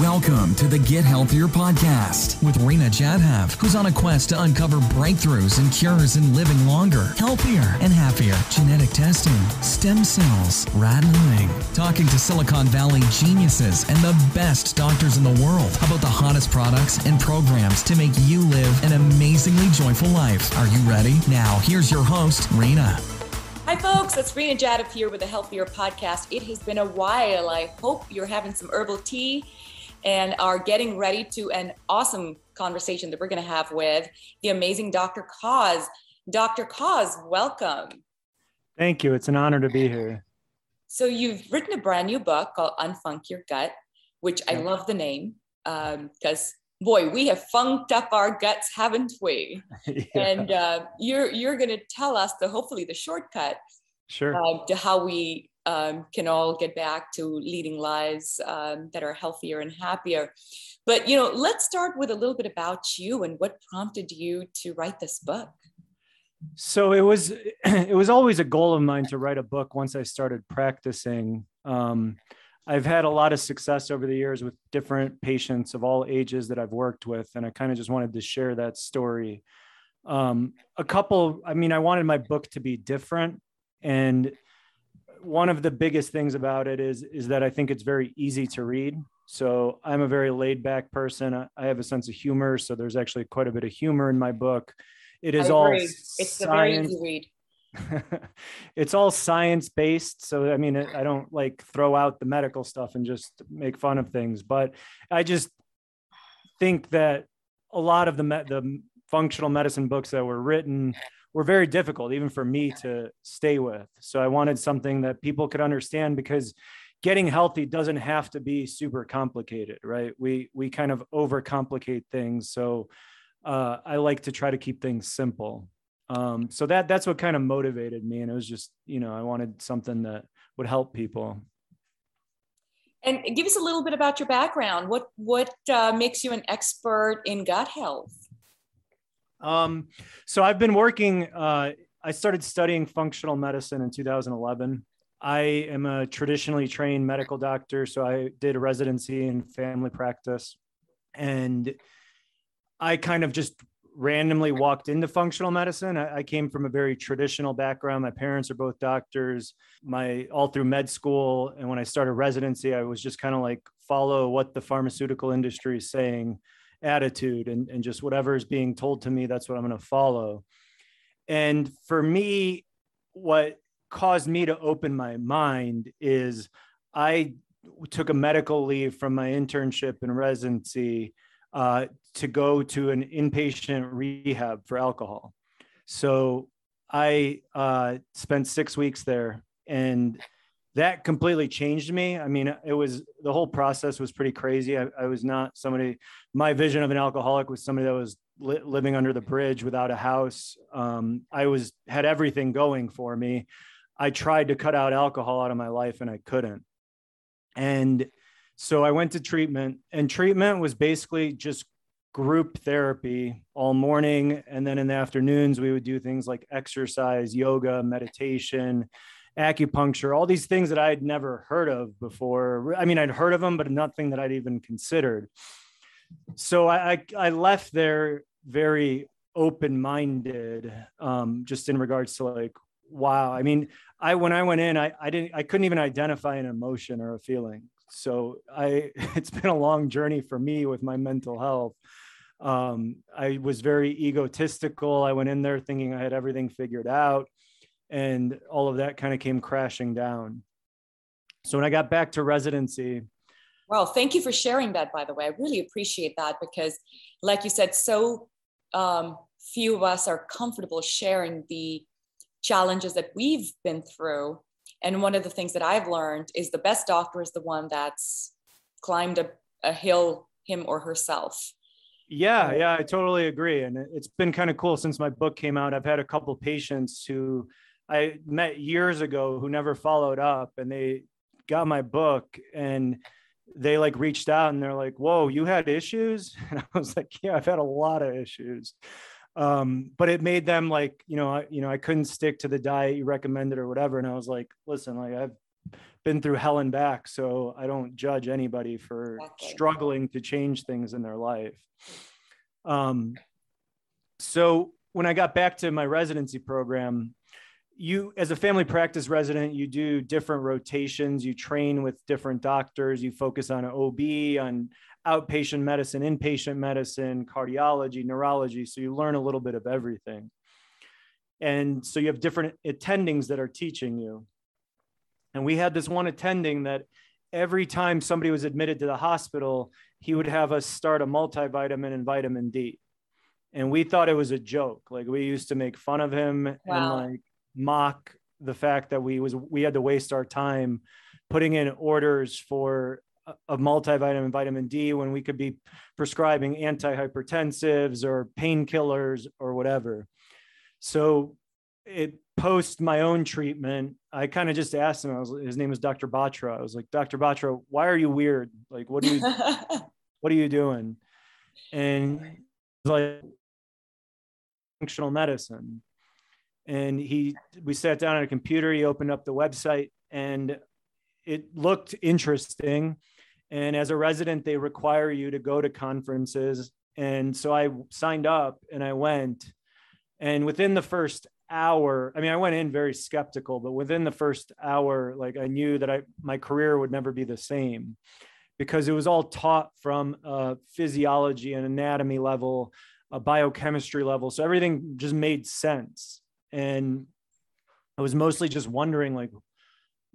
Welcome to the Get Healthier podcast with Rena Jadhav, who's on a quest to uncover breakthroughs and cures in living longer, healthier, and happier. Genetic testing, stem cells, rat milling, talking to Silicon Valley geniuses and the best doctors in the world about the hottest products and programs to make you live an amazingly joyful life. Are you ready? Now, here's your host, Rena. Hi, folks. It's Rena Jadhav here with the Healthier Podcast. It has been a while. I hope you're having some herbal tea and are getting ready to an awesome conversation that we're going to have with the amazing Dr. Koz. Dr. Koz, welcome. Thank you. It's an honor to be here. So, you've written a brand new book called Unfunk Your Gut, which I love the name because, um, boy, we have funked up our guts, haven't we? yeah. And uh, you're you're going to tell us the hopefully the shortcut sure. Uh, to how we um, can all get back to leading lives um, that are healthier and happier. But you know, let's start with a little bit about you and what prompted you to write this book. So it was it was always a goal of mine to write a book once I started practicing. Um, I've had a lot of success over the years with different patients of all ages that I've worked with, and I kind of just wanted to share that story. Um, a couple, I mean, I wanted my book to be different, and one of the biggest things about it is is that I think it's very easy to read. So I'm a very laid back person. I have a sense of humor, so there's actually quite a bit of humor in my book. It is all it's science. a very easy read. it's all science based. So I mean, I don't like throw out the medical stuff and just make fun of things, but I just think that a lot of the the functional medicine books that were written were very difficult even for me to stay with. So i wanted something that people could understand because getting healthy doesn't have to be super complicated right? We we kind of overcomplicate things. So uh, i like to try to keep things simple. Um, so that that's what kind of motivated me. And it was just you know i wanted something that would help people. And give us a little bit about your background. What what uh, makes you an expert in gut health um, so I've been working. Uh, I started studying functional medicine in 2011. I am a traditionally trained medical doctor, so I did a residency in family practice, and I kind of just randomly walked into functional medicine. I, I, came from a very traditional background. My parents are both doctors. My all through med school, and when I started residency, I was just kind of like follow what the pharmaceutical industry is saying attitude and, and just whatever is being told to me, that's what I'm going to follow. And for me, what caused me to open my mind is I took a medical leave from my internship and residency uh, to go to an inpatient rehab for alcohol. So I uh, spent six weeks there and that completely changed me. I mean, it was the whole process was pretty crazy. I, I was not somebody, my vision of an alcoholic was somebody that was li- living under the bridge without a house. Um, I was, had everything going for me. I tried to cut out alcohol out of my life and I couldn't. And so I went to treatment, and treatment was basically just group therapy all morning. And then in the afternoons, we would do things like exercise, yoga, meditation acupuncture, all these things that I'd never heard of before. I mean, I'd heard of them, but nothing that I'd even considered. So I, I, I left there very open minded, um, just in regards to like, wow. I mean, I when I went in, I, I didn't I couldn't even identify an emotion or a feeling. So I it's been a long journey for me with my mental health. Um, I was very egotistical. I went in there thinking I had everything figured out and all of that kind of came crashing down. So when I got back to residency, well, thank you for sharing that. By the way, I really appreciate that because, like you said, so um, few of us are comfortable sharing the challenges that we've been through. And one of the things that I've learned is the best doctor is the one that's climbed a, a hill, him or herself. Yeah, yeah, I totally agree. And it's been kind of cool since my book came out. I've had a couple patients who I met years ago who never followed up and they got my book and they like reached out and they're like, whoa, you had issues? And I was like, yeah, I've had a lot of issues. Um, but it made them like, you know, I, you know, I couldn't stick to the diet you recommended or whatever. And I was like, listen, like I've been through hell and back. So I don't judge anybody for exactly. struggling to change things in their life. Um, so when I got back to my residency program, you as a family practice resident you do different rotations. You train with different doctors. You focus on ob on outpatient medicine inpatient medicine cardiology neurology. So you learn a little bit of everything. And so you have different attendings that are teaching you. And we had this one attending that every time somebody was admitted to the hospital he would have us start a multivitamin and vitamin d. And we thought it was a joke. Like we used to make fun of him wow. and like mock the fact that we was we had to waste our time putting in orders for a multivitamin vitamin D when we could be prescribing antihypertensives or painkillers or whatever. So it post my own treatment, I kind of just asked him, I was, his name was Dr. Batra. I was like, Dr. Batra, why are you weird? Like, what are you, what are you doing? And like functional medicine and he we sat down at a computer he opened up the website and it looked interesting. And as a resident they require you to go to conferences. And so i signed up and i went. And within the first hour i mean i went in very skeptical but within the first hour like i knew that i my career would never be the same because it was all taught from a physiology and anatomy level a biochemistry level. So everything just made sense and i was mostly just wondering like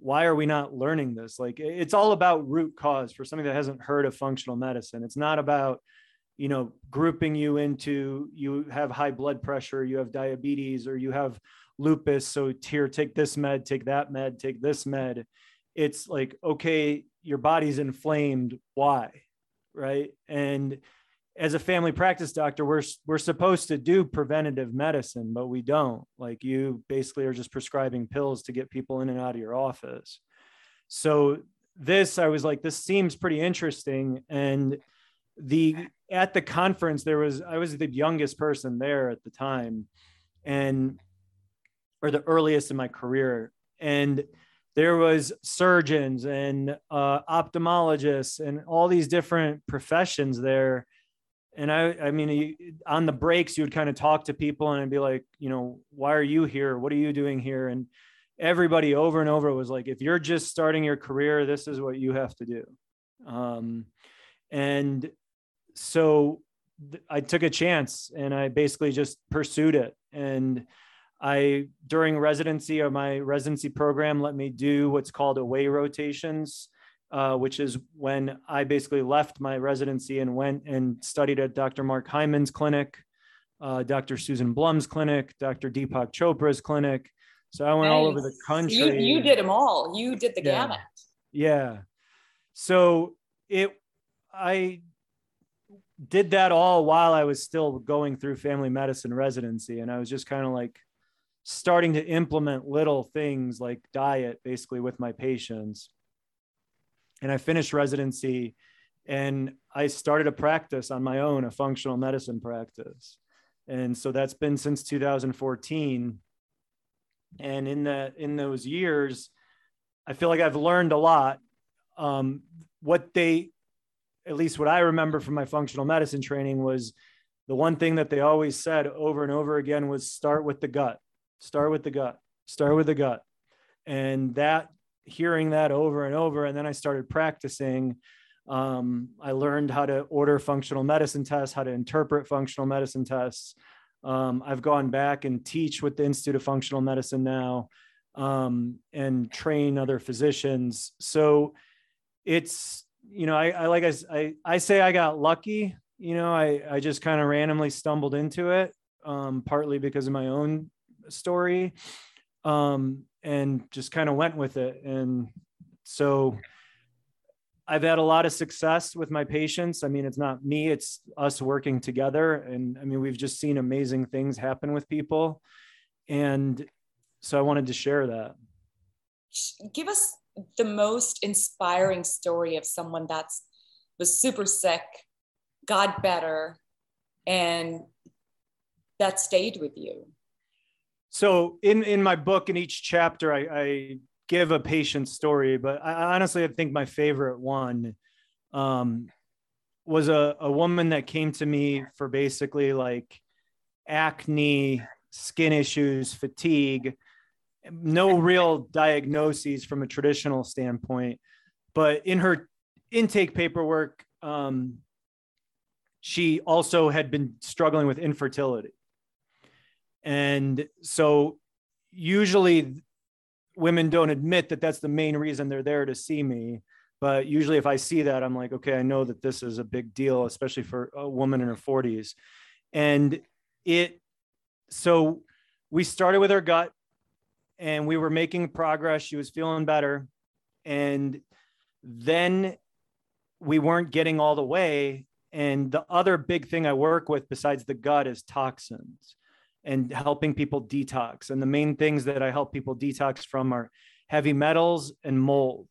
why are we not learning this? Like it's all about root cause for somebody that hasn't heard of functional medicine. It's not about you know grouping you into you have high blood pressure you have diabetes or you have lupus. So here take this med take that med take this med. It's like okay your body's inflamed. Why? Right? And as a family practice doctor, we're we're supposed to do preventative medicine, but we don't. Like you basically are just prescribing pills to get people in and out of your office. So this, I was like, this seems pretty interesting. And the at the conference, there was I was the youngest person there at the time, and or the earliest in my career, and there was surgeons and uh, ophthalmologists and all these different professions there and I, I mean, on the breaks, you would kind of talk to people and I'd be like, you know, why are you here? What are you doing here? And everybody over and over was like, if you're just starting your career, this is what you have to do. Um, and so th- I took a chance and I basically just pursued it. And I, during residency or my residency program, let me do what's called away rotations uh, which is when I basically left my residency and went and studied at Dr. Mark Hyman's clinic, uh, Dr. Susan Blum's clinic, Dr. Deepak Chopra's clinic. So I went nice. all over the country. You, you, did them all. You did the yeah. gamut. Yeah. So it, I did that all while I was still going through family medicine residency. And I was just kind of like starting to implement little things like diet basically with my patients and I finished residency and I started a practice on my own, a functional medicine practice. And so that's been since 2014. And in the in those years, I feel like I've learned a lot. Um, what they, at least what I remember from my functional medicine training was the one thing that they always said over and over again was start with the gut, start with the gut, start with the gut. And that hearing that over and over. And then I started practicing. Um, I learned how to order functional medicine tests, how to interpret functional medicine tests. Um, I've gone back and teach with the Institute of Functional Medicine now um, and train other physicians. So it's, you know, I, I like I, I, say I got lucky. You know, I, I just kind of randomly stumbled into it, um, partly because of my own story. Um, and just kind of went with it. And so I've had a lot of success with my patients. I mean, it's not me, it's us working together. And I mean, we've just seen amazing things happen with people. And so I wanted to share that. Give us the most inspiring story of someone that's was super sick, got better, and that stayed with you so in in my book in each chapter I, I give a patient story, but I honestly I think my favorite one um, was a, a woman that came to me for basically like acne, skin issues, fatigue, no real diagnoses from a traditional standpoint. But in her intake paperwork, um, she also had been struggling with infertility. And so usually women don't admit that that's the main reason they're there to see me. But usually, if I see that, I'm like, okay, I know that this is a big deal, especially for a woman in her 40s. And it, so we started with her gut and we were making progress. She was feeling better. And then we weren't getting all the way. And the other big thing I work with besides the gut is toxins and helping people detox. And the main things that I help people detox from are heavy metals and mold.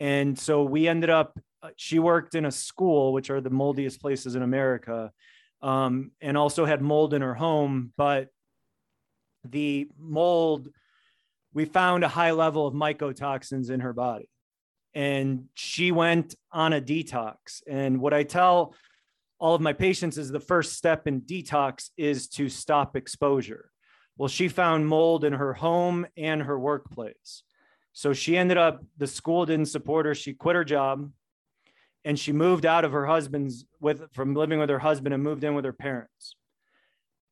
And so we ended up, uh, she worked in a school, which are the moldiest places in America, um, and also had mold in her home. But the mold, we found a high level of mycotoxins in her body. And she went on a detox. And what I tell all of my patients is the first step in detox is to stop exposure. Well, she found mold in her home and her workplace. So she ended up, the school didn't support her. She quit her job and she moved out of her husband's with from living with her husband and moved in with her parents.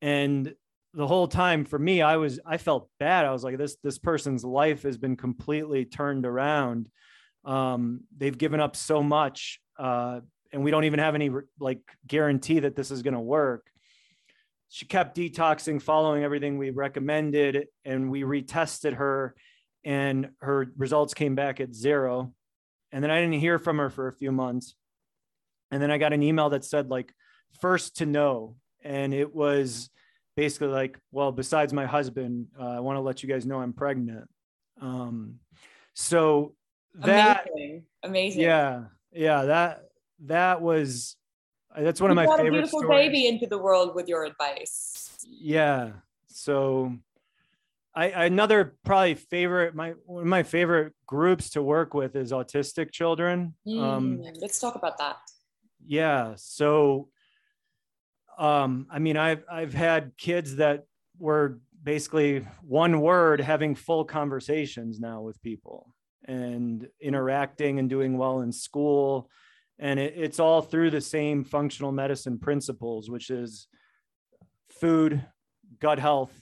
And the whole time for me, I was I felt bad. I was like, this this person's life has been completely turned around. Um, they've given up so much, uh, and we don't even have any like guarantee that this is going to work. She kept detoxing, following everything we recommended, and we retested her and her results came back at zero. And then I didn't hear from her for a few months. And then I got an email that said, like, first to know. And it was basically like, well, besides my husband, uh, I want to let you guys know I'm pregnant. Um, so that, amazing. amazing. Yeah. Yeah. That, that was, that's one you of my favorite beautiful stories. baby into the world with your advice. Yeah. So I, another probably favorite my one of my favorite groups to work with is autistic children. Um, mm, um, let's talk about that. Yeah. So, um, I mean, I've I've had kids that were basically one word having full conversations now with people and interacting and doing well in school, and it, it's all through the same functional medicine principles, which is food, gut health,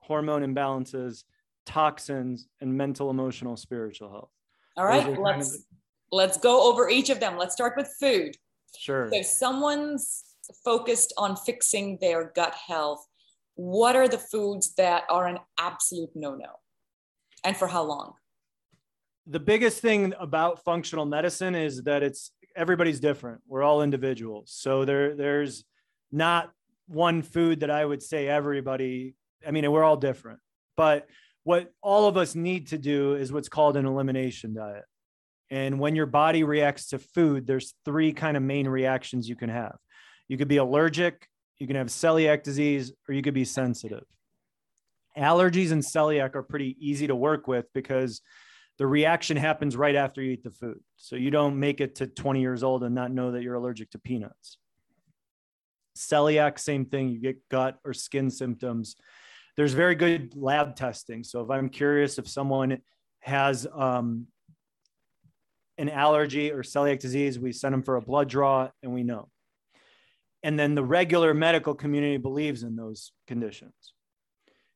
hormone imbalances, toxins, and mental, emotional, spiritual health. All right, let's let's go over each of them. Let's start with food. Sure. So if someone's focused on fixing their gut health, what are the foods that are an absolute no-no? And for how long? The biggest thing about functional medicine is that it's everybody's different. We're all individuals. So there there's not one food that I would say everybody I mean, we're all different, but what all of us need to do is what's called an elimination diet. And when your body reacts to food, there's three kind of main reactions you can have. You could be allergic, you can have celiac disease, or you could be sensitive. Allergies and celiac are pretty easy to work with because the reaction happens right after you eat the food. So you don't make it to 20 years old and not know that you're allergic to peanuts. Celiac, same thing. You get gut or skin symptoms there's very good lab testing. So if I'm curious if someone has um, an allergy or celiac disease, we send them for a blood draw and we know. And then the regular medical community believes in those conditions.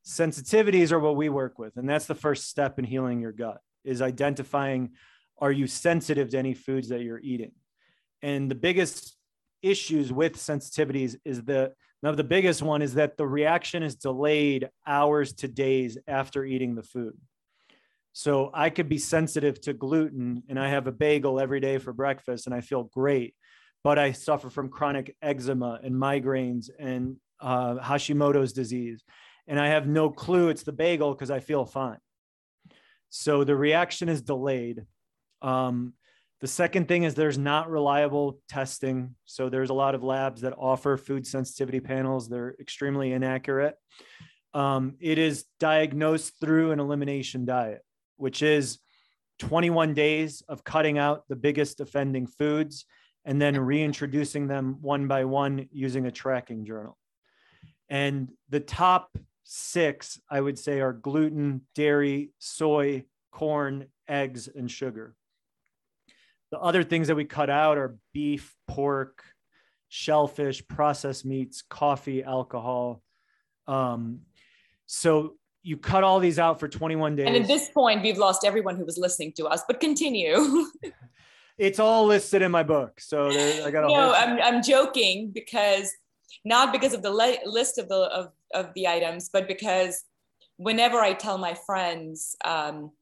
Sensitivities are what we work with. And that's the first step in healing your gut is identifying are you sensitive to any foods that you're eating? And the biggest issues with sensitivities is the now, the biggest one is that the reaction is delayed hours to days after eating the food. So I could be sensitive to gluten and I have a bagel every day for breakfast and I feel great, but I suffer from chronic eczema and migraines and uh, Hashimoto's disease. And I have no clue it's the bagel because I feel fine. So the reaction is delayed. Um, the second thing is there's not reliable testing. So there's a lot of labs that offer food sensitivity panels. They're extremely inaccurate. Um, it is diagnosed through an elimination diet. which is 21 days of cutting out the biggest offending foods and then reintroducing them one by one using a tracking journal. And the top six, I would say, are gluten, dairy, soy, corn, eggs, and sugar. The other things that we cut out are beef, pork, shellfish, processed meats, coffee, alcohol. Um, so you cut all these out for 21 days. And at this point, we've lost everyone who was listening to us, but continue. it's all listed in my book. So there, I got a No, I'm, I'm joking because not because of the le- list of the, of, of the items, but because whenever I tell my friends, um,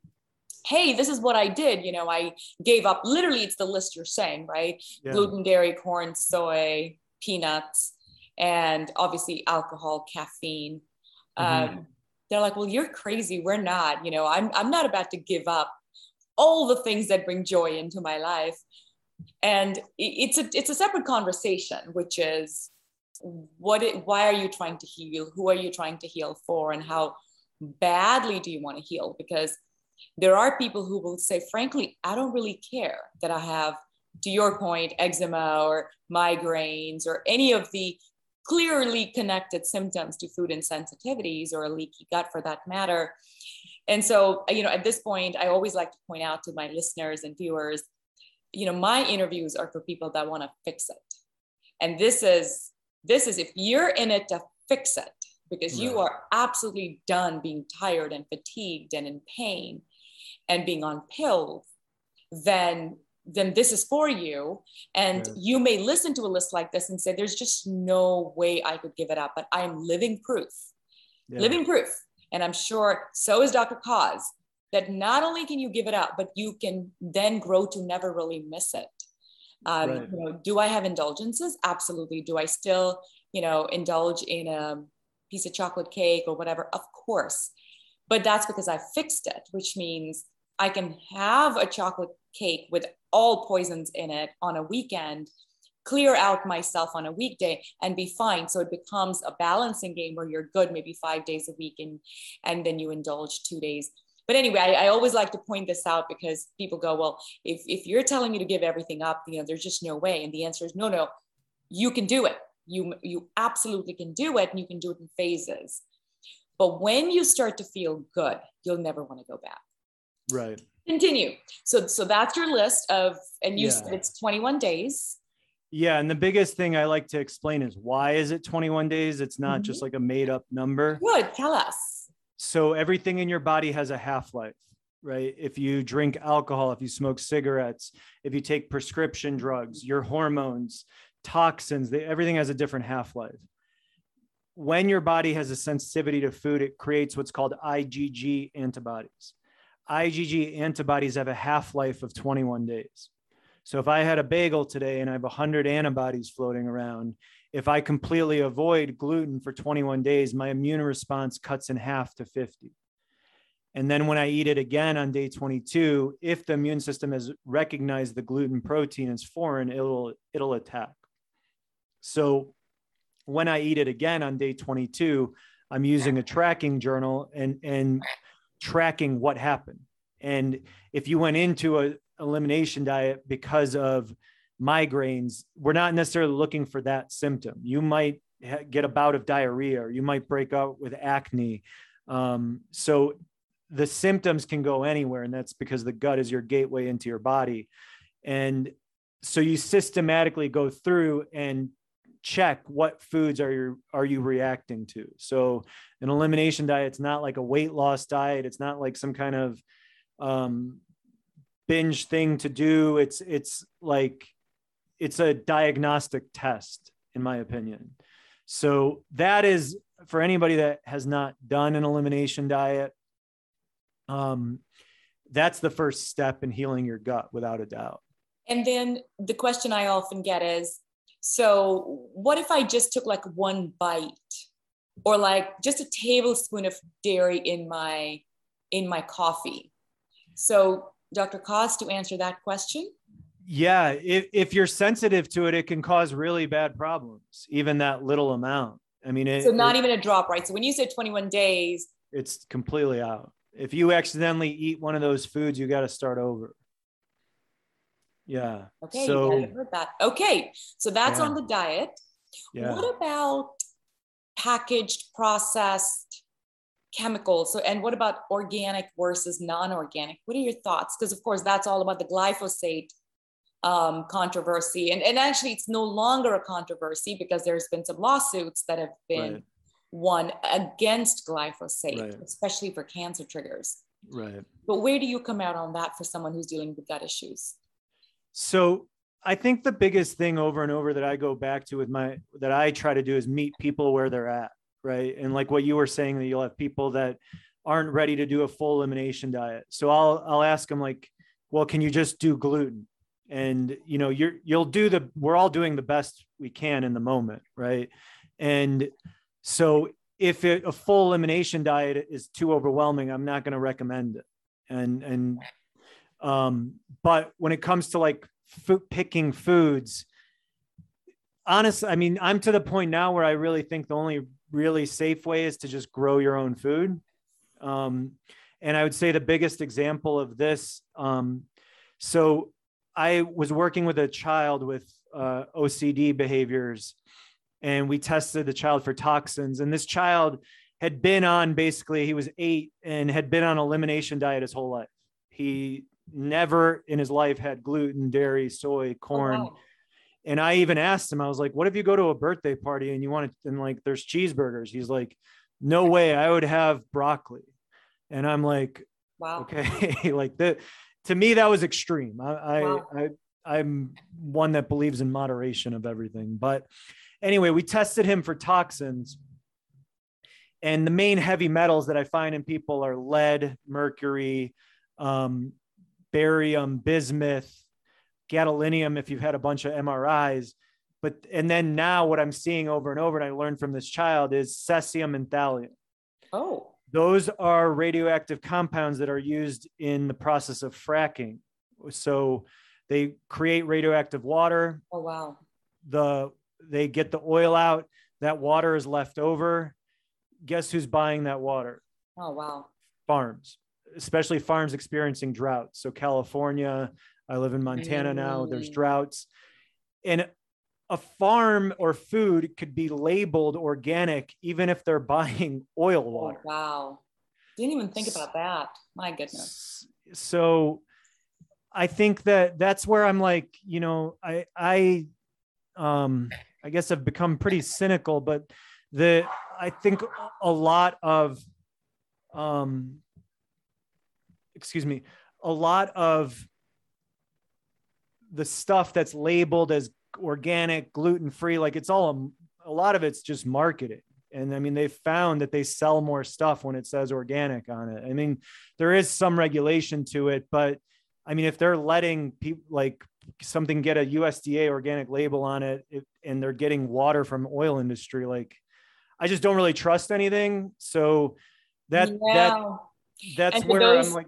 hey, this is what I did, you know, I gave up, literally it's the list you're saying, right? Yeah. Gluten, dairy, corn, soy, peanuts, and obviously alcohol, caffeine. Mm-hmm. Um, they're like, well, you're crazy. We're not, you know, I'm, I'm not about to give up all the things that bring joy into my life. And it's a, it's a separate conversation, which is what, it, why are you trying to heal? Who are you trying to heal for? And how badly do you want to heal? Because there are people who will say, frankly, I don't really care that I have, to your point, eczema or migraines or any of the clearly connected symptoms to food insensitivities or a leaky gut for that matter. And so, you know, at this point, I always like to point out to my listeners and viewers, you know, my interviews are for people that want to fix it. And this is this is if you're in it to fix it because right. you are absolutely done being tired and fatigued and in pain and being on pills, then then this is for you. And yeah. you may listen to a list like this and say, there's just no way I could give it up, but I'm living proof, yeah. living proof. And I'm sure so is Dr. Kaz that not only can you give it up, but you can then grow to never really miss it. Um, right. you know, do I have indulgences? Absolutely. Do I still, you know, indulge in a piece of chocolate cake or whatever? Of course. But that's because I fixed it, which means I can have a chocolate cake with all poisons in it on a weekend clear out myself on a weekday and be fine so it becomes a balancing game where you're good maybe five days a week and and then you indulge two days but anyway I, I, always like to point this out because people go well if, if you're telling me to give everything up you know there's just no way. And the answer is no no you can do it. You you absolutely can do it and you can do it in phases. But when you start to feel good you'll never want to go back. Right. Continue. So so that's your list of and you yeah. said it's 21 days. Yeah and the biggest thing i like to explain is why is it 21 days? It's not mm-hmm. just like a made up number. Good tell us so everything in your body has a half-life right? If you drink alcohol if you smoke cigarettes if you take prescription drugs your hormones toxins they, everything has a different half-life. When your body has a sensitivity to food it creates what's called igg antibodies. IgG antibodies have a half life of 21 days. So if I had a bagel today and I have 100 antibodies floating around, if I completely avoid gluten for 21 days, my immune response cuts in half to 50. And then when I eat it again on day 22, if the immune system has recognized the gluten protein as foreign, it'll it'll attack. So when I eat it again on day 22, I'm using a tracking journal and and tracking what happened. And if you went into a elimination diet because of migraines, we're not necessarily looking for that symptom. You might get a bout of diarrhea, or you might break out with acne. Um, so the symptoms can go anywhere, and that's because the gut is your gateway into your body. And so you systematically go through and check what foods are you are you reacting to so an elimination diet it's not like a weight loss diet it's not like some kind of um, binge thing to do it's it's like it's a diagnostic test in my opinion so that is for anybody that has not done an elimination diet um, that's the first step in healing your gut without a doubt and then the question i often get is so, what if I just took like one bite or like just a tablespoon of dairy in my in my coffee? So, Dr. Kaz, to answer that question? Yeah, if, if you're sensitive to it, it can cause really bad problems, even that little amount. I mean, it, so not it, even a drop, right? So when you say 21 days, it's completely out. If you accidentally eat one of those foods, you got to start over. Yeah. Okay. So heard that. Okay. So that's Yeah. on the diet. yeah. What about packaged, processed chemicals? So, and what about organic versus non-organic? What are your thoughts? Because of course, that's all about the glyphosate um, controversy, and and actually, it's no longer a controversy because there's been some lawsuits that have been Right. won against glyphosate, Right. especially for cancer triggers. Right. But where do you come out on that for someone who's dealing with gut issues? So I think the biggest thing over and over that I go back to with my that I try to do is meet people where they're at, right? And like what you were saying, that you'll have people that aren't ready to do a full elimination diet. So I'll I'll ask them like, well, can you just do gluten? And you know, you're you'll do the we're all doing the best we can in the moment, right? And so if it, a full elimination diet is too overwhelming, I'm not going to recommend it. And and um, but when it comes to like food, picking foods, honestly, I mean, I'm to the point now where I really think the only really safe way is to just grow your own food. Um, and I would say the biggest example of this. Um, so I was working with a child with uh, OCD behaviors, and we tested the child for toxins. And this child had been on basically, he was eight and had been on elimination diet his whole life. He never in his life had gluten, dairy, soy, corn. Oh, wow. And I even asked him, I was like, what if you go to a birthday party and you want to, and like there's cheeseburgers? He's like, no way, I would have broccoli. And I'm like, Wow. okay, like that to me, that was extreme. I, I, Wow. I, I'm one that believes in moderation of everything. But anyway, we tested him for toxins. And the main heavy metals that I find in people are lead, mercury, um, barium, bismuth, gadolinium, if you've had a bunch of MRIs. But, and then now what I'm seeing over and over, and I learned from this child, is cesium and thallium. Oh, Those are radioactive compounds that are used in the process of fracking. So they create radioactive water. oh, wow. The they get the oil out. That water is left over. Guess who's buying that water? Oh, wow. Farms, especially farms experiencing droughts. So California, I live in Montana now. There's Mm. droughts, and a farm or food could be labeled organic even if they're buying oil Oh, water. wow. Didn't even think about that. My goodness. So i think that that's where i'm like you know i i um i guess i've become pretty cynical but the i think a lot of um excuse me a lot of the stuff that's labeled as organic gluten free like it's all a, a lot of it's just marketing and i mean they've found that they sell more stuff when it says organic on it i mean there is some regulation to it but i mean if they're letting people like something get a usda organic label on it, it and they're getting water from oil industry like i just don't really trust anything so that that Yeah. that's where those- i'm like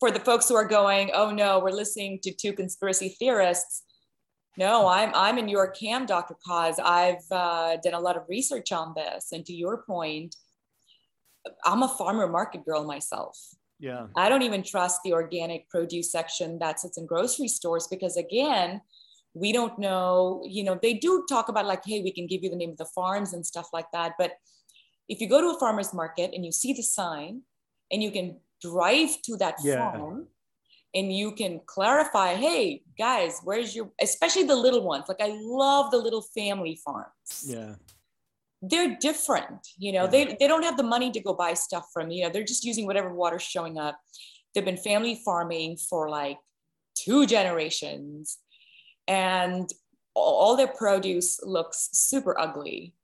for the folks who are going, oh no, we're listening to two conspiracy theorists. No, I'm I'm in your camp, Dr. Cause. I've uh, done a lot of research on this, and to your point, I'm a farmer market girl myself. yeah I don't even trust the organic produce section that sits in grocery stores because again, we don't know, you know, they do talk about like, hey, we can give you the name of the farms and stuff like that. But if you go to a farmer's market and you see the sign and you can drive to that Yeah. farm and you can clarify, hey, guys, where's your, especially the little ones. Like I love the little family farms yeah they're different you know Yeah. they, they don't have the money to go buy stuff from you know they're just using whatever water's showing up they've been family farming for like two generations and all all their produce looks super ugly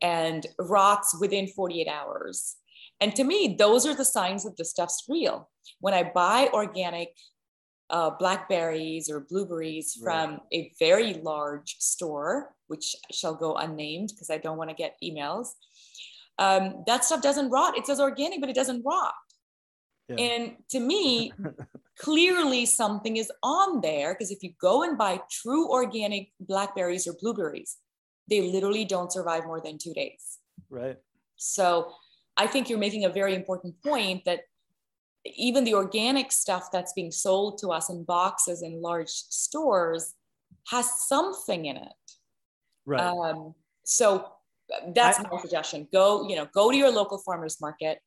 and rots within 48 hours and to me those are the signs that the stuff's real when i buy organic uh, blackberries or blueberries Right. from a very large store, which shall go unnamed because I don't want to get emails. Um, that stuff doesn't rot. It says organic, but it doesn't rot. Yeah. And to me, clearly something is on there because if you go and buy true organic blackberries or blueberries, they literally don't survive more than two days. right So I think you're making a very important point that even the organic stuff that's being sold to us in boxes in large stores has something in it. Right. Um, so that's I, my suggestion. Go, you know, go to your local farmers market,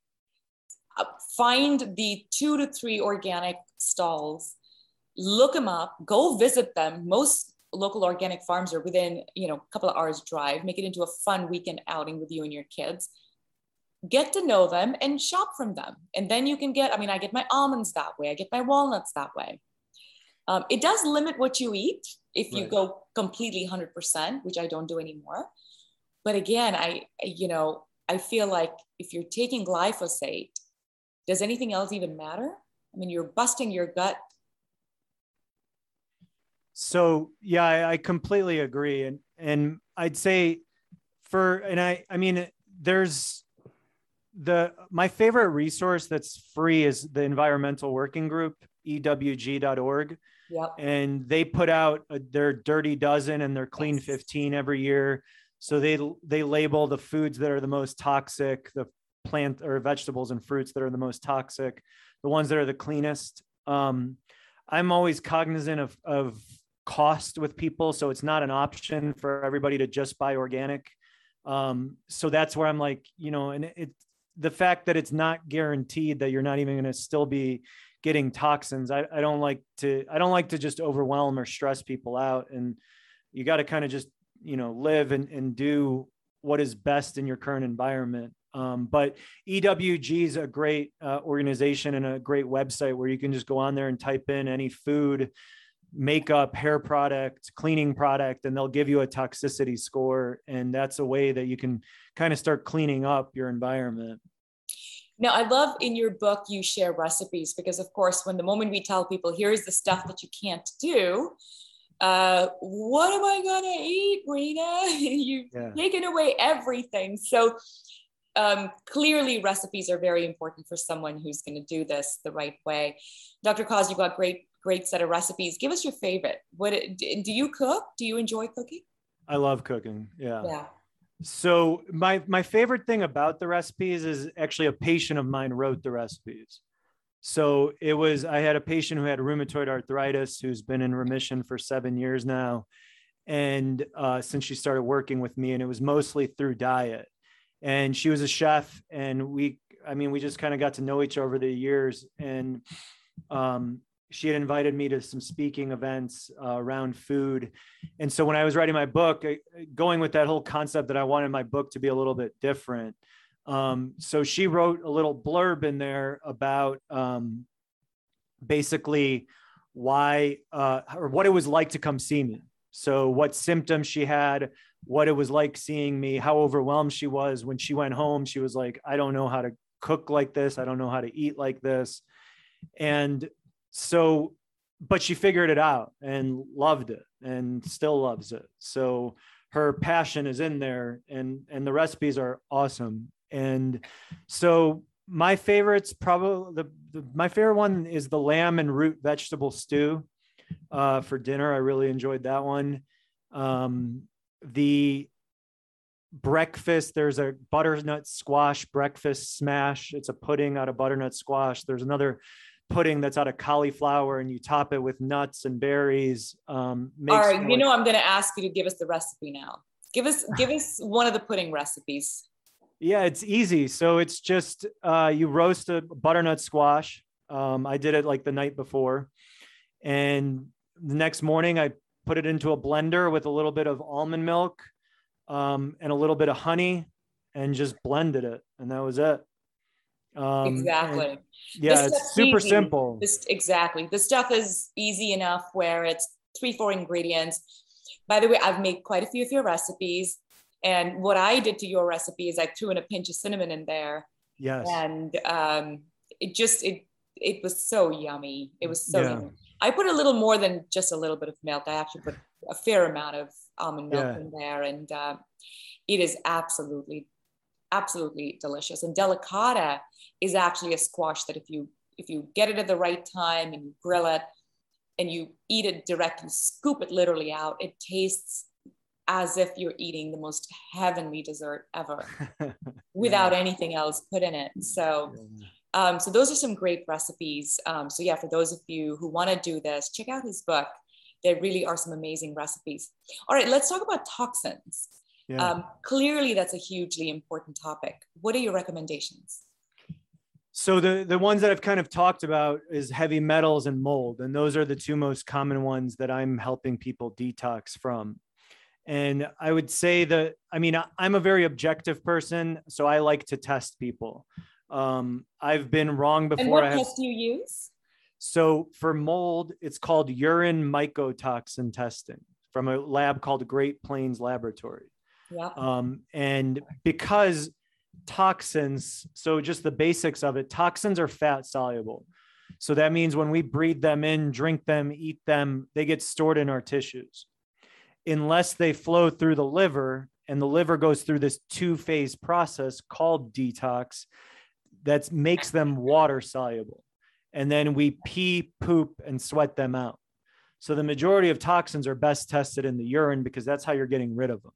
uh, find the two to three organic stalls, look them up, go visit them. Most local organic farms are within, you know, a couple of hours drive. Make it into a fun weekend outing with you and your kids. Get to know them and shop from them. And then you can get, I mean, I get my almonds that way. I get my walnuts that way. Um, it does limit what you eat if you right. go completely 100%, which I don't do anymore. But again, I, you know, I feel like if you're taking glyphosate, does anything else even matter? I mean, you're busting your gut. So yeah, I, I completely agree. And, and I'd say for, and I, I mean, there's the, my favorite resource that's free is the environmental working group, ewg.org Yep. And they put out a, their dirty dozen and their clean yes. 15 every year. So they they label the foods that are the most toxic, the plant or vegetables and fruits that are the most toxic, the ones that are the cleanest. Um, I'm always cognizant of of cost with people, so it's not an option for everybody to just buy organic. Um, so that's where I'm like, you know, and it the fact that it's not guaranteed that you're not even going to still be getting toxins. I, I don't like to I don't like to just overwhelm or stress people out. And you got to kind of just, you know, live and, and do what is best in your current environment. Um, but EWG is a great uh, organization and a great website where you can just go on there and type in any food, makeup, hair product, cleaning product, and they'll give you a toxicity score. And that's a way that you can kind of start cleaning up your environment. Now, I love in your book, you share recipes because, of course, when the moment we tell people, here's the stuff that you can't do, uh, what am I going to eat, Rena? You've yeah. taken away everything. So, um, clearly, recipes are very important for someone who's going to do this the right way. Dr. Coz, you've got great, great set of recipes. Give us your favorite. What do you cook? Do you enjoy cooking? I love cooking. Yeah. Yeah. So my my favorite thing about the recipes is actually a patient of mine wrote the recipes. So it was I had a patient who had rheumatoid arthritis who's been in remission for seven years now, and uh, since she started working with me, and it was mostly through diet. And she was a chef, and we I mean we just kind of got to know each other over the years, and um, she had invited me to some speaking events uh, around food. And so when I was writing my book, I, going with that whole concept that I wanted my book to be a little bit different. Um, so she wrote a little blurb in there about um, basically why uh, or what it was like to come see me. So what symptoms she had, what it was like seeing me, how overwhelmed she was when she went home. She was like, I don't know how to cook like this. I don't know how to eat like this. And so but she figured it out and loved it and still loves it. So her passion is in there and and the recipes are awesome. And so my favorites probably the, the my favorite one is the lamb and root vegetable stew uh, for dinner. I really enjoyed that one. Um, the breakfast there's a butternut squash breakfast smash. It's a pudding out of butternut squash. There's another pudding that's out of cauliflower and you top it with nuts and berries. Um, All right, you know I'm going to ask you to give us the recipe now. Give us give us one of the pudding recipes. Yeah, it's easy. So it's just uh, you roast a butternut squash. Um, I did it like the night before, and the next morning I put it into a blender with a little bit of almond milk um, and a little bit of honey, and just blended it, and that was it. Um, exactly. Yeah, it's super easy. simple. This, exactly. The stuff is easy enough where it's three, four ingredients. By the way, I've made quite a few of your recipes. And what I did to your recipe is I threw in a pinch of cinnamon in there. Yes. And um, it just, it, it was so yummy. It was so yeah. yummy. I put a little more than just a little bit of milk. I actually put a fair amount of almond milk yeah. in there. And uh, it is absolutely absolutely delicious. And delicata is actually a squash that if you if you get it at the right time and you grill it and you eat it directly, scoop it literally out, it tastes as if you're eating the most heavenly dessert ever without yeah. anything else put in it. So Um, so those are some great recipes. Um, so yeah, for those of you who want to do this, check out his book. There really are some amazing recipes. All right, let's talk about toxins. Yeah. Um, clearly, that's a hugely important topic. What are your recommendations? So the the ones that I've kind of talked about is heavy metals and mold, and those are the two most common ones that I'm helping people detox from. And I would say that I mean I'm a very objective person, so I like to test people. Um, I've been wrong before. And what test do you use? So for mold, it's called urine mycotoxin testing from a lab called Great Plains Laboratory. Yeah. Um, and because toxins, so just the basics of it, toxins are fat soluble. So that means when we breathe them in, drink them, eat them, they get stored in our tissues. Unless they flow through the liver, and the liver goes through this two phase process called detox that makes them water soluble. And then we pee, poop, and sweat them out. So the majority of toxins are best tested in the urine because that's how you're getting rid of them.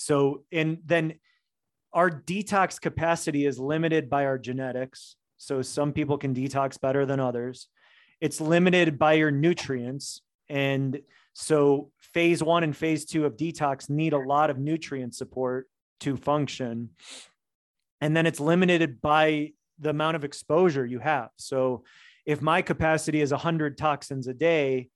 So, and then our detox capacity is limited by our genetics. So some people can detox better than others. It's limited by your nutrients. And so phase one and phase two of detox need a lot of nutrient support to function and then it's limited by the amount of exposure you have so if my capacity is 100 toxins a day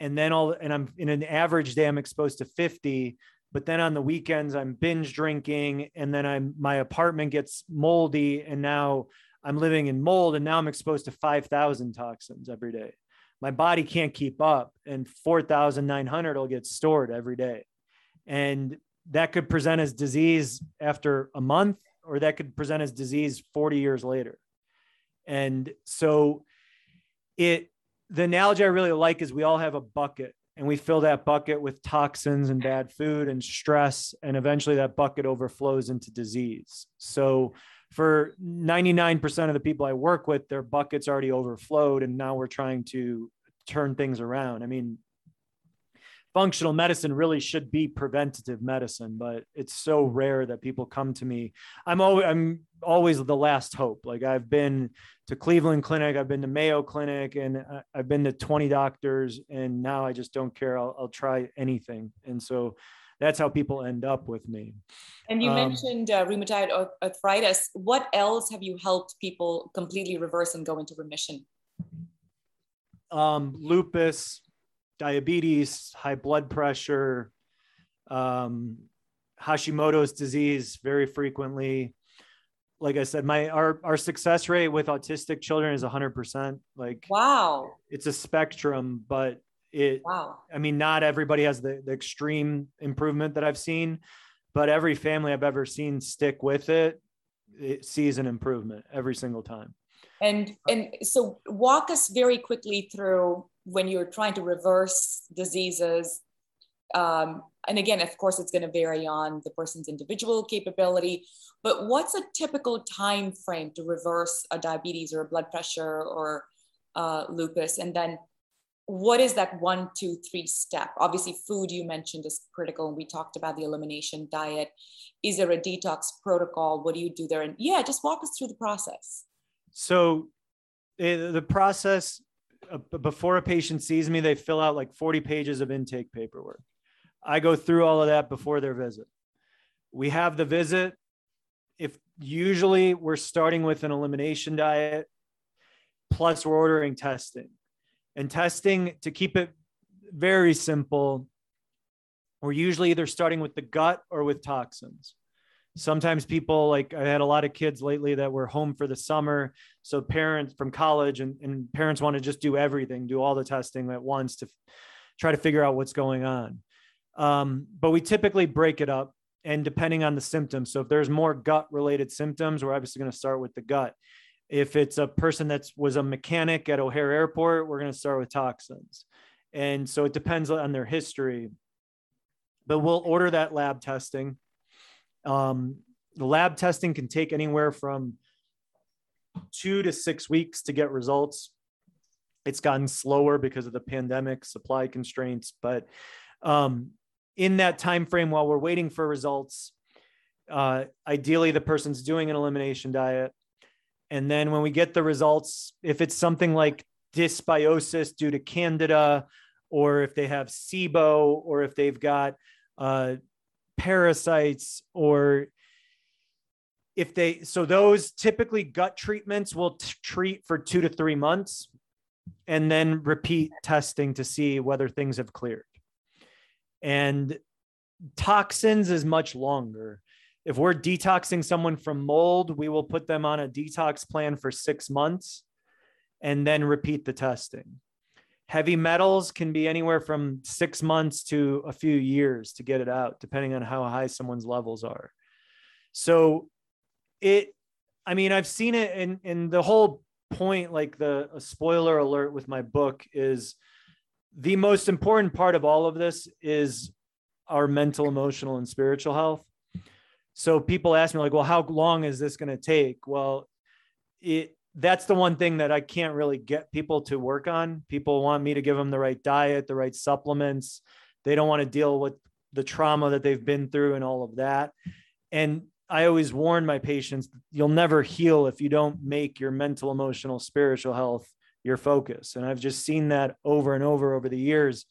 and then all and i'm in an average day i'm exposed to 50 but then on the weekends i'm binge drinking and then i'm my apartment gets moldy and now i'm living in mold and now i'm exposed to 5000 toxins every day my body can't keep up and 4900 will get stored every day and that could present as disease after a month or that could present as disease 40 years later. And so it the analogy I really like is we all have a bucket and we fill that bucket with toxins and bad food and stress and eventually that bucket overflows into disease. So for 99% of the people I work with their buckets already overflowed and now we're trying to turn things around. I mean functional medicine really should be preventative medicine, but it's so rare that people come to me. I'm always I'm always the last hope. Like I've been to Cleveland Clinic, I've been to Mayo Clinic, and I've been to 20 doctors, and now I just don't care. I'll, I'll try anything, and so that's how people end up with me. And you um, mentioned uh, rheumatoid arthritis. What else have you helped people completely reverse and go into remission? Um, lupus, diabetes, high blood pressure, um, Hashimoto's disease very frequently. Like I said, my our our success rate with autistic children is 100%. Like wow, it's a spectrum, but it wow. I mean, not everybody has the, the extreme improvement that I've seen, but every family I've ever seen stick with it, it sees an improvement every single time. And and so walk us very quickly through when you're trying to reverse diseases. Um, and again, of course, it's going to vary on the person's individual capability. But what's a typical time frame to reverse a diabetes or a blood pressure or uh, lupus? And then what is that one, two, three step? Obviously, food you mentioned is critical. And we talked about the elimination diet. Is there a detox protocol? What do you do there? And yeah, just walk us through the process. So eh, the process before a patient sees me, they fill out like 40 pages of intake paperwork. I go through all of that before their visit. We have the visit. If usually we're starting with an elimination diet, plus we're ordering testing. And testing, to keep it very simple, we're usually either starting with the gut or with toxins sometimes people like i had a lot of kids lately that were home for the summer. So parents from college and, and parents want to just do everything do all the testing at once to f- try to figure out what's going on. Um, but we typically break it up and depending on the symptoms. So if there's more gut related symptoms we're obviously going to start with the gut. If it's a person that was a mechanic at o'hare airport we're going to start with toxins. And so it depends on their history. But we'll order that lab testing um, the lab testing can take anywhere from two to six weeks to get results. It's gotten slower because of the pandemic, supply constraints, but um, in that time frame, while we're waiting for results, uh, ideally the person's doing an elimination diet, And then when we get the results, if it's something like dysbiosis due to candida, or if they have SIBO, or if they've got uh, parasites, or if they, so those typically gut treatments will t- treat for two to three months and then repeat testing to see whether things have cleared. And toxins is much longer. If we're detoxing someone from mold, we will put them on a detox plan for six months and then repeat the testing. Heavy metals can be anywhere from six months to a few years to get it out, depending on how high someone's levels are. So it, I mean, I've seen it in, in the whole point, like the spoiler alert with my book is the most important part of all of this is our mental, emotional, and spiritual health. So people ask me like, well, how long is this going to take? Well, it that's the one thing that I can't really get people to work on. People want me to give them the right diet, the right supplements. They don't want to deal with the trauma that they've been through and all of that. And I always warn my patients, you'll never heal if you don't make your mental, emotional, spiritual health your focus. And I've just seen that over and over over the years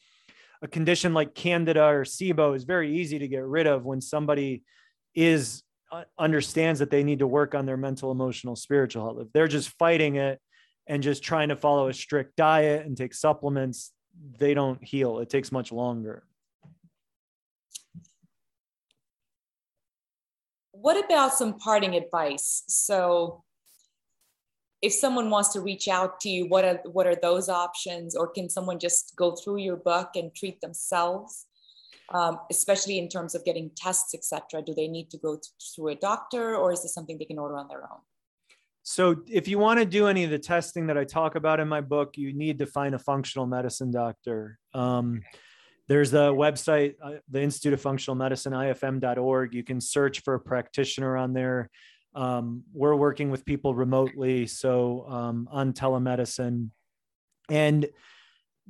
a condition like candida or SIBO is very easy to get rid of when somebody is understands that they need to work on their mental, emotional, spiritual health. If they're just fighting it and just trying to follow a strict diet and take supplements, they don't heal. It takes much longer. What about some parting advice? So if someone wants to reach out to you, what are what are those options, or can someone just go through your book and treat themselves? Um, especially in terms of getting tests, etc. Do they need to go through a doctor, or is this something they can order on their own? So, if you want to do any of the testing that I talk about in my book, you need to find a functional medicine doctor. Um, there's the website, uh, the Institute of Functional Medicine, ifm.org. You can search for a practitioner on there um, we're working with people remotely so um, on telemedicine and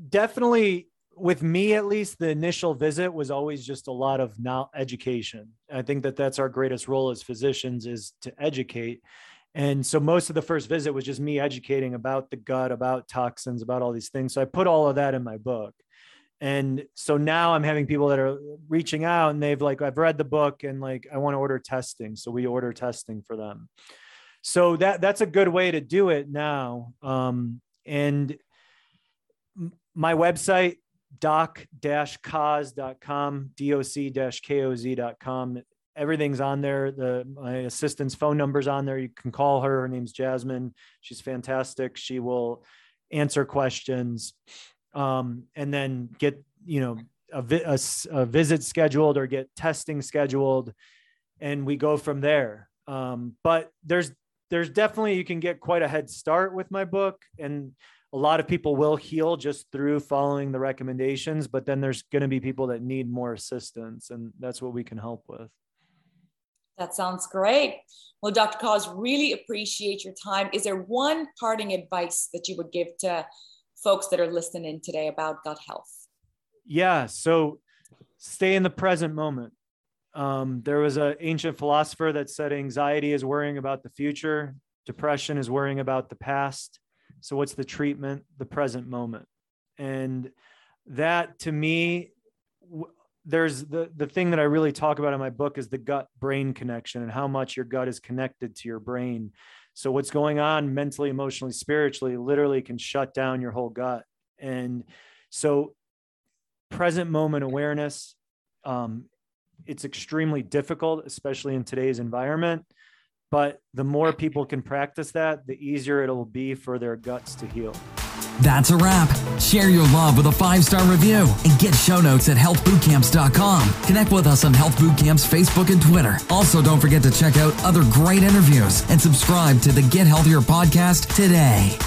definitely with me at least the initial visit was always just a lot of now education. I think that that's our greatest role as physicians is to educate. And so most of the first visit was just me educating about the gut about toxins about all these things. So i put all of that in my book. And so now i'm having people that are reaching out and they've like i've read the book and like i want to order testing. So we order testing for them. So that that's a good way to do it now. Um, and my website doc-cause.com doc-koz.com everything's on there. The my assistant's phone number's on there. You can call her. Her name's jasmine. She's fantastic. She will answer questions um, and then get you know a, vi- a, a, visit scheduled or get testing scheduled and we go from there. Um, but there's there's definitely you can get quite a head start with my book and a lot of people will heal just through following the recommendations but then there's going to be people that need more assistance and that's what we can help with that sounds great well dr Cause, really appreciate your time is there one parting advice that you would give to folks that are listening today about gut health? Yeah. So stay in the present moment. Um, there was an ancient philosopher that said anxiety is worrying about the future, depression is worrying about the past. So, what's the treatment? The present moment. And that to me, there's the, the thing that I really talk about in my book is the gut brain connection and how much your gut is connected to your brain. So what's going on mentally, emotionally, spiritually literally can shut down your whole gut. And so present moment awareness, um, it's extremely difficult, especially in today's environment. But the more people can practice that, the easier it'll be for their guts to heal. That's a wrap. Share your love with a five star review and get show notes at healthbootcamps.com. Connect with us on Health Bootcamp's Facebook and Twitter. Also, don't forget to check out other great interviews and subscribe to the Get Healthier podcast today.